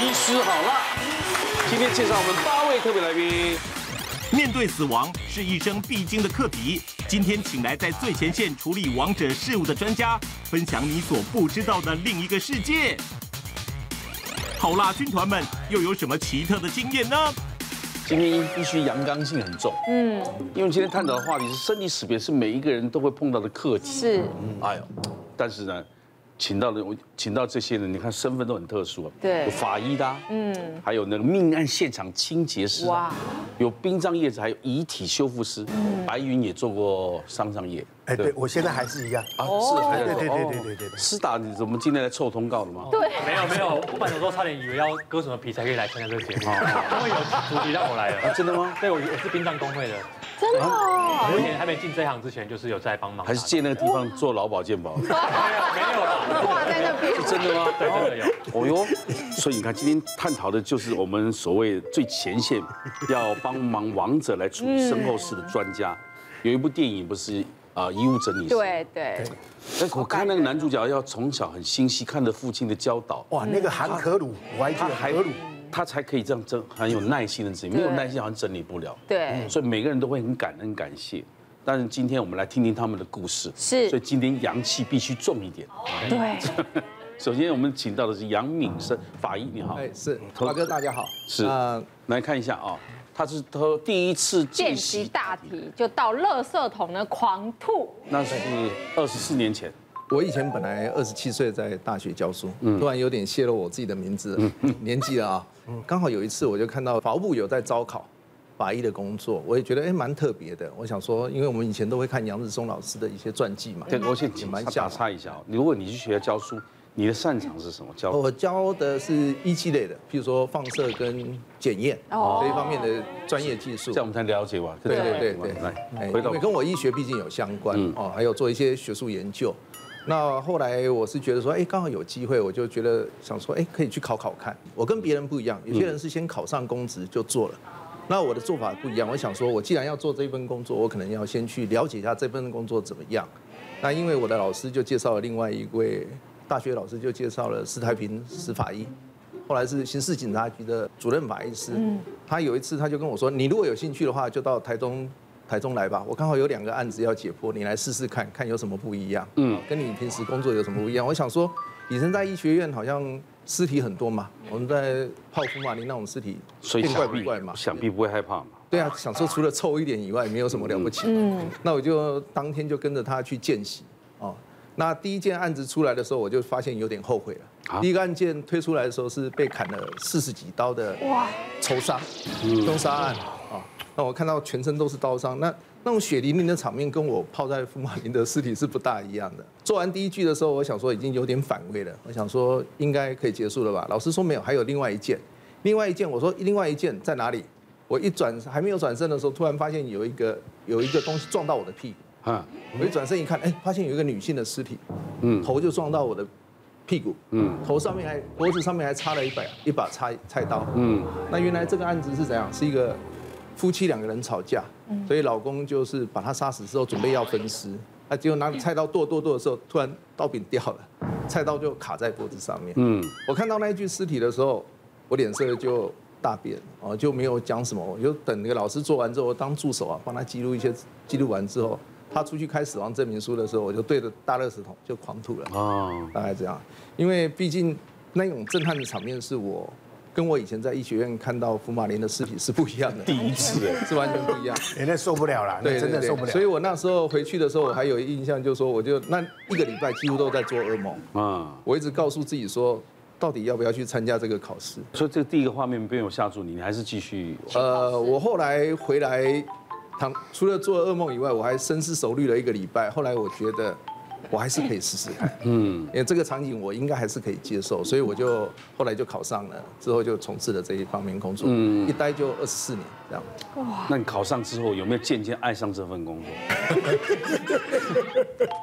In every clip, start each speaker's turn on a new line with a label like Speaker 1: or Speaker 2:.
Speaker 1: 医师好了。今天介绍我们八位特别来宾。
Speaker 2: 面对死亡是一生必经的课题。今天请来在最前线处理亡者事务的专家，分享你所不知道的另一个世界。好啦军团们又有什么奇特的经验呢？
Speaker 1: 今天必须阳刚性很重，嗯，因为今天探讨的话题是生离死别，是每一个人都会碰到的课题。
Speaker 3: 是，
Speaker 1: 哎呦，但是呢。请到的我请到这些人，你看身份都很特殊啊，
Speaker 3: 对，
Speaker 1: 有法医的、啊，嗯，还有那个命案现场清洁师，哇，有殡葬业者，还有遗体修复师，嗯，白云也做过丧葬业，
Speaker 4: 哎，对我现在还是一样
Speaker 1: 啊，是，还在做，
Speaker 4: 对对对对对对，
Speaker 1: 师达，你怎么今天来凑通告的吗？
Speaker 3: 对，
Speaker 5: 没有没有，我本来说差点以为要割什么皮才可以来参加这个节目，因为有主题让我来了，
Speaker 1: 真的吗？
Speaker 5: 对，我我是殡葬工会的。
Speaker 3: 真的，
Speaker 5: 我以前还没进这行之前，就是有在帮忙，
Speaker 1: 还是借那个地方做劳保健保？没有，没
Speaker 5: 有了，
Speaker 3: 挂在那边。
Speaker 1: 是真的吗？
Speaker 5: 对，真的有。
Speaker 1: 哦哟，所以你看，今天探讨的就是我们所谓最前线，要帮忙亡者来处理身后事的专家。有一部电影不是啊，遗物整理师。
Speaker 3: 对对。
Speaker 1: 哎，我看那个男主角要从小很心细，看着父亲的教导。
Speaker 4: 哇，那个韩可鲁，我还记得韩可鲁。
Speaker 1: 他才可以这样整，很有耐心的整理，没有耐心好像整理不了。
Speaker 3: 对，
Speaker 1: 所以每个人都会很感恩感谢。但是今天我们来听听他们的故事。
Speaker 3: 是，
Speaker 1: 所以今天阳气必须重一点。
Speaker 3: 对。
Speaker 1: 首先我们请到的是杨敏生法医，你好。
Speaker 6: 哎，是，华哥大家好。
Speaker 1: 是。来看一下啊，他是他第一次
Speaker 3: 见习大体就到垃圾桶呢狂吐。
Speaker 1: 那是二十四年前。
Speaker 6: 我以前本来二十七岁在大学教书，突然有点泄露我自己的名字年纪了啊。刚好有一次我就看到法务部有在招考法医的工作，我也觉得哎蛮特别的。我想说，因为我们以前都会看杨日松老师的一些传记嘛。
Speaker 1: 对，我先请蛮打岔一下，如果你去学校教书，你的擅长是什么？教
Speaker 6: 我教的是一期类的，譬如说放射跟检验这一方面的专业技术。
Speaker 1: 这样我们才了解吧？
Speaker 6: 对对对对，来，回头跟我医学毕竟有相关哦，还有做一些学术研究。那后来我是觉得说，哎，刚好有机会，我就觉得想说，哎，可以去考考看。我跟别人不一样，有些人是先考上公职就做了，那我的做法不一样。我想说，我既然要做这一份工作，我可能要先去了解一下这份工作怎么样。那因为我的老师就介绍了另外一位大学老师，就介绍了施太平石法医，后来是刑事警察局的主任法医师。他有一次他就跟我说，你如果有兴趣的话，就到台中。台中来吧，我刚好有两个案子要解剖，你来试试看看有什么不一样。嗯，跟你平时工作有什么不一样？我想说，以前在医学院好像尸体很多嘛，我们在泡芙马林那种尸体，见怪不怪嘛，
Speaker 1: 想必不会害怕嘛。
Speaker 6: 对啊，想说除了臭一点以外，没有什么了不起。嗯，那我就当天就跟着他去见习。哦，那第一件案子出来的时候，我就发现有点后悔了。第一个案件推出来的时候是被砍了四十几刀的哇仇杀，凶杀案啊。那我看到全身都是刀伤，那那种血淋淋的场面跟我泡在福马林的尸体是不大一样的。做完第一句的时候，我想说已经有点反胃了，我想说应该可以结束了吧？老师说没有，还有另外一件，另外一件，我说另外一件在哪里？我一转还没有转身的时候，突然发现有一个有一个东西撞到我的屁股，啊，我一转身一看，哎，发现有一个女性的尸体，嗯，头就撞到我的屁股，嗯，头上面还脖子上面还插了一把一把菜菜刀，嗯，那原来这个案子是怎样？是一个。夫妻两个人吵架，所以老公就是把她杀死之后准备要分尸，他结果拿菜刀剁剁剁的时候，突然刀柄掉了，菜刀就卡在脖子上面。嗯，我看到那一具尸体的时候，我脸色就大变，哦，就没有讲什么，我就等那个老师做完之后当助手啊，帮他记录一些，记录完之后，他出去开死亡证明书的时候，我就对着大垃圾桶就狂吐了。哦，大概这样，因为毕竟那种震撼的场面是我。跟我以前在医学院看到福马林的尸体是不一样的，
Speaker 1: 第一次
Speaker 6: 是完全不一样，
Speaker 4: 人家受不了了，对，真的受不了。
Speaker 6: 所以我那时候回去的时候，我还有印象，就是说，我就那一个礼拜几乎都在做噩梦啊。我一直告诉自己说，到底要不要去参加这个考试？
Speaker 1: 所以这个第一个画面没有吓住你，你还是继续。
Speaker 6: 呃，我后来回来，除了做噩梦以外，我还深思熟虑了一个礼拜。后来我觉得。我还是可以试试看，嗯，因为这个场景我应该还是可以接受，所以我就后来就考上了，之后就从事了这一方面工作，嗯，一待就二十四年这样。
Speaker 1: 哇，那你考上之后有没有渐渐爱上这份工作？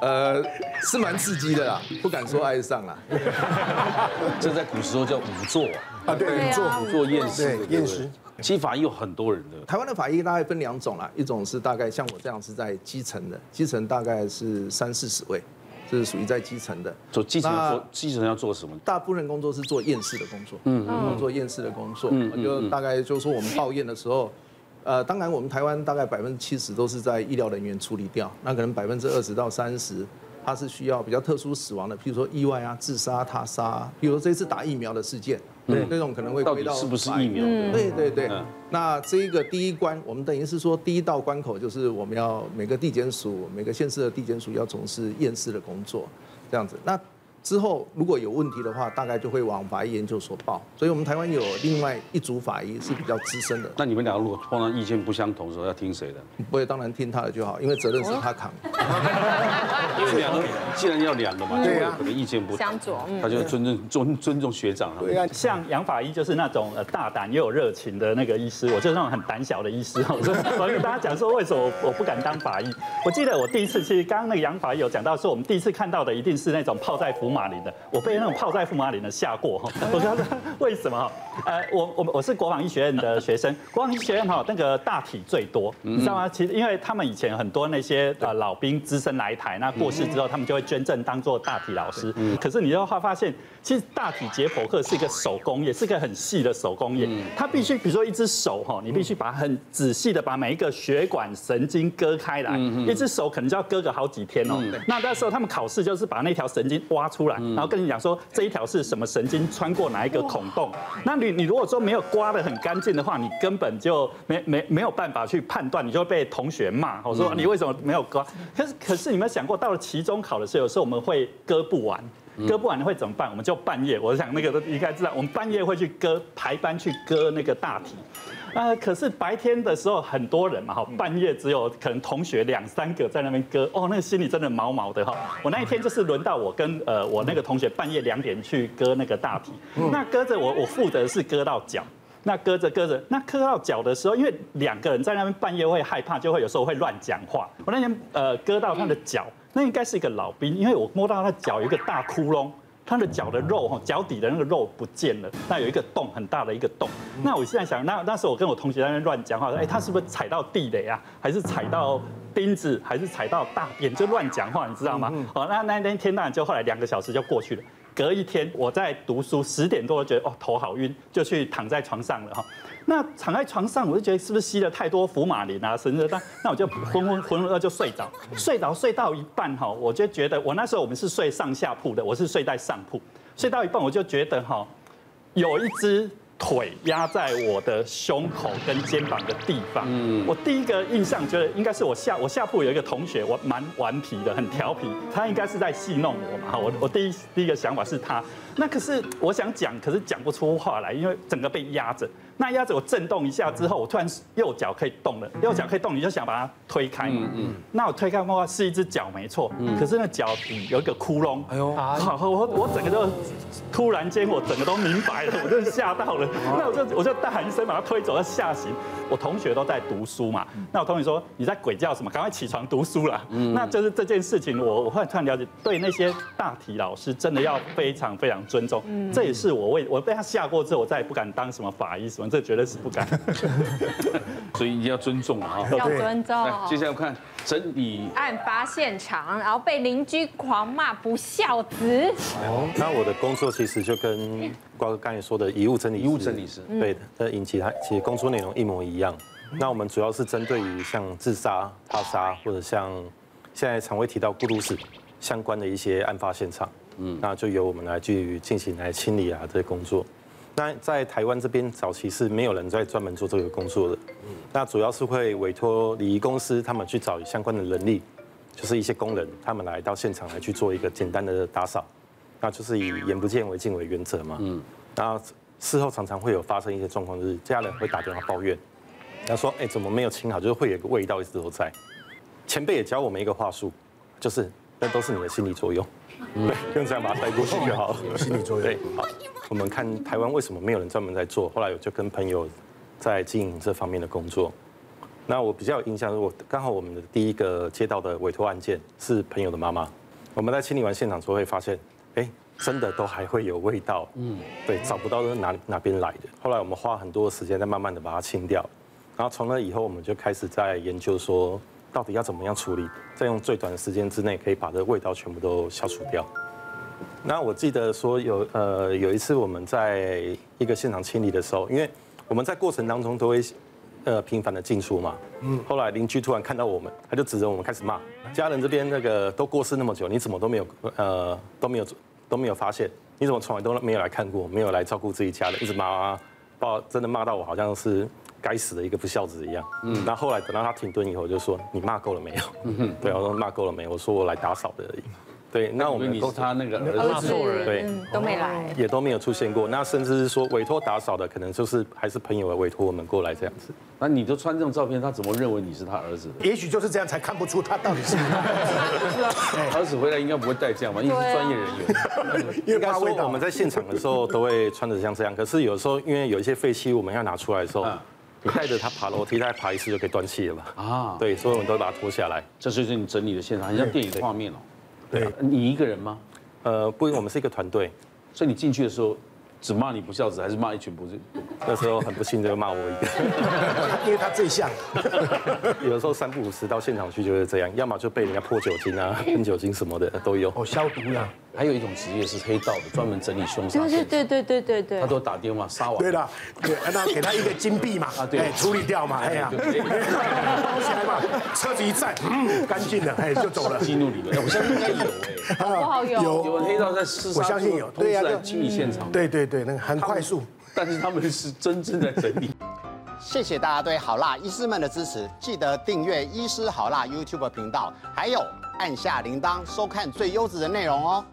Speaker 6: 呃，是蛮刺激的啦，不敢说爱上了。
Speaker 1: 这在古时候叫仵作啊，对，仵作仵作验尸验尸。其实法医有很多人的，
Speaker 6: 台湾的法医大概分两种啦，一种是大概像我这样是在基层的，基层大概是三四十位。这是属于在基层的。
Speaker 1: 做基层做基层要做什么？
Speaker 6: 大部分工作是做验尸的工作，嗯嗯，做验尸的工作，嗯，就大概就是说我们报验的时候，呃，当然我们台湾大概百分之七十都是在医疗人员处理掉，那可能百分之二十到三十。它是需要比较特殊死亡的，譬如说意外啊、自杀、他杀，比如说这次打疫苗的事件，对，那种可能会到到
Speaker 1: 是不是疫苗？
Speaker 6: 对对对。那这一个第一关，我们等于是说第一道关口就是我们要每个地检署、每个县市的地检署要从事验尸的工作，这样子。那之后如果有问题的话，大概就会往法医研究所报。所以我们台湾有另外一组法医是比较资深的。
Speaker 1: 那你们两个如果碰到意见不相同的时候，要听谁的？
Speaker 6: 不会，当然听他的就好，因为责任是他扛。
Speaker 1: 因为两个既然要两个嘛，对啊，可能意见不
Speaker 3: 相左，
Speaker 1: 他就尊重尊尊重学长。
Speaker 7: 对啊，像杨法医就是那种呃大胆又有热情的那个医师，我就是那种很胆小的医师。我跟大家讲说，为什么我我不敢当法医？我记得我第一次，其实刚刚那个杨法医有讲到说，我们第一次看到的一定是那种泡在福马林的，我被那种泡在福马林的吓过哈。我说为什么哈？呃，我我我是国防医学院的学生，国防医学院哈那个大体最多，你知道吗？其实因为他们以前很多那些呃老兵资深来台，那过世之后他们就会捐赠当做大体老师。可是你就会发现，其实大体解剖课是一个手工业，是一个很细的手工业。它必须比如说一只手哈，你必须把很仔细的把每一个血管神经割开来，一只手可能就要割个好几天哦。那那时候他们考试就是把那条神经挖出来，然后跟你讲说这一条是什么神经穿过哪一个孔洞。那你你如果说没有刮得很干净的话，你根本就没没没有办法去判断，你就会被同学骂。我说你为什么没有刮？可是可是你们想过到了期中考的时候，有时候我们会割不完，割不完会怎么办？我们就半夜，我想那个都应该知道，我们半夜会去割，排班去割那个大体。啊，可是白天的时候很多人嘛，哈，半夜只有可能同学两三个在那边割，哦，那个心里真的毛毛的哈。我那一天就是轮到我跟呃我那个同学半夜两点去割那个大体，那割着我我负责是割到脚，那割着割着，那割到脚的时候，因为两个人在那边半夜会害怕，就会有时候会乱讲话。我那天呃割到他的脚，那应该是一个老兵，因为我摸到他脚有一个大窟窿。他的脚的肉哈，脚底的那个肉不见了，那有一个洞，很大的一个洞。那我现在想，那那时候我跟我同学在那乱讲话，说，哎，他是不是踩到地雷啊？还是踩到钉子？还是踩到大便？就乱讲话，你知道吗？哦，那那那天当然就后来两个小时就过去了。隔一天我在读书，十点多觉得哦头好晕，就去躺在床上了哈。那躺在床上，我就觉得是不是吸了太多福马林啊？甚至那那我就昏昏昏昏就睡着，睡着睡到一半哈，我就觉得我那时候我们是睡上下铺的，我是睡在上铺，睡到一半我就觉得哈，有一只腿压在我的胸口跟肩膀的地方。嗯，我第一个印象觉得应该是我下我下铺有一个同学，我蛮顽皮的，很调皮，他应该是在戏弄我嘛。我我第一第一个想法是他，那可是我想讲，可是讲不出话来，因为整个被压着。那压着我震动一下之后，我突然右脚可以动了，右脚可以动，你就想把它推开嘛。嗯，那我推开的话是一只脚没错，可是那脚底有一个窟窿。哎呦，好，我我整个就突然间我整个都明白了，我就吓到了。那我就我就大喊一声把它推走，要吓醒。我同学都在读书嘛，那我同学说，你在鬼叫什么？赶快起床读书了。嗯，那就是这件事情，我我后来突然了解，对那些大体老师真的要非常非常尊重。嗯，这也是我为我被他吓过之后，我再也不敢当什么法医什么。这绝对是不敢，
Speaker 1: 所以一定要尊重啊！
Speaker 3: 要尊重。
Speaker 1: 接下来看整理
Speaker 3: 案发现场，然后被邻居狂骂不孝子。
Speaker 8: 哦，那我的工作其实就跟瓜哥刚才说的遗物整理、遗物整理师对的，那引起他其实工作内容一模一样。那我们主要是针对于像自杀、他杀，或者像现在常会提到孤独死相关的一些案发现场，嗯，那就由我们来去进行来清理啊这些工作。那在台湾这边早期是没有人在专门做这个工作的，那主要是会委托礼仪公司他们去找相关的人力，就是一些工人，他们来到现场来去做一个简单的打扫，那就是以眼不见为净为原则嘛。嗯。然后事后常常会有发生一些状况，就是家人会打电话抱怨，他说：“哎，怎么没有清好？就是会有一个味道一直都在。”前辈也教我们一个话术，就是那都是你的心理作用，对，用这样把它带过去就好了。
Speaker 4: 心理作用。
Speaker 8: 对，好。我们看台湾为什么没有人专门在做？后来我就跟朋友在经营这方面的工作。那我比较有印象，我刚好我们的第一个接到的委托案件是朋友的妈妈。我们在清理完现场之后会发现，哎，真的都还会有味道。嗯，对，找不到是哪哪边来的。后来我们花很多时间在慢慢的把它清掉。然后从那以后，我们就开始在研究说，到底要怎么样处理，再用最短的时间之内可以把这个味道全部都消除掉。那我记得说有呃有一次我们在一个现场清理的时候，因为我们在过程当中都会呃频繁的进出嘛，嗯，后来邻居突然看到我们，他就指着我们开始骂，家人这边那个都过世那么久，你怎么都没有呃都没有都没有发现，你怎么从来都没有来看过，没有来照顾自己家人，一直骂，把真的骂到我好像是该死的一个不孝子一样，嗯，那后来等到他停顿以后，就说你骂够了没有？嗯哼，对，我说骂够了没有？我说我来打扫的而已。对，那我们
Speaker 1: 你他那个
Speaker 3: 儿子
Speaker 8: 对
Speaker 3: 都没来，
Speaker 8: 也都没有出现过。那甚至是说委托打扫的，可能就是还是朋友委托我们过来这样子。
Speaker 1: 那你都穿这种照片，他怎么认为你是他儿子？
Speaker 4: 也许就是这样，才看不出他到底是。是
Speaker 1: 啊，儿子回来应该不会带这样吧？因为是专业人员。
Speaker 8: 应该说我们在现场的时候都会穿着像这样，可是有时候因为有一些废弃物我们要拿出来的时候，你带着他爬楼梯，再爬一次就可以断气了吧？啊，对，所以我们都会把它脱下来。
Speaker 1: 这就是你整理的现场，很像电影的画面哦。对，你一个人吗？
Speaker 8: 呃，不，我们是一个团队，
Speaker 1: 所以你进去的时候，只骂你不孝子，还是骂一群不是？
Speaker 8: 那时候很不幸就骂我一个，
Speaker 4: 因为他最像。
Speaker 8: 有的时候三不五时到现场去就是这样，要么就被人家泼酒精啊、喷酒精什么的都有。
Speaker 4: 哦，消毒呀。
Speaker 1: 还有一种职业是黑道的，专门整理凶杀。
Speaker 3: 对对对对对对。
Speaker 1: 他都打电话杀完。
Speaker 4: 对了，对，那给他一个金币嘛，啊对，处理掉嘛，哎呀，包起来嘛，车子一站，嗯，干净了，哎，就走了。
Speaker 1: 激怒你们，我相信应该有哎。
Speaker 3: 不好有。
Speaker 4: 有
Speaker 1: 黑道在厮杀，
Speaker 4: 我相信有。对呀，
Speaker 1: 清理现场。
Speaker 4: 对对对，那个很快速。
Speaker 1: 但是他们是真正在整理。
Speaker 9: 谢谢大家对好辣医师们的支持，记得订阅医师好辣 YouTube 频道，还有按下铃铛收看最优质的内容哦。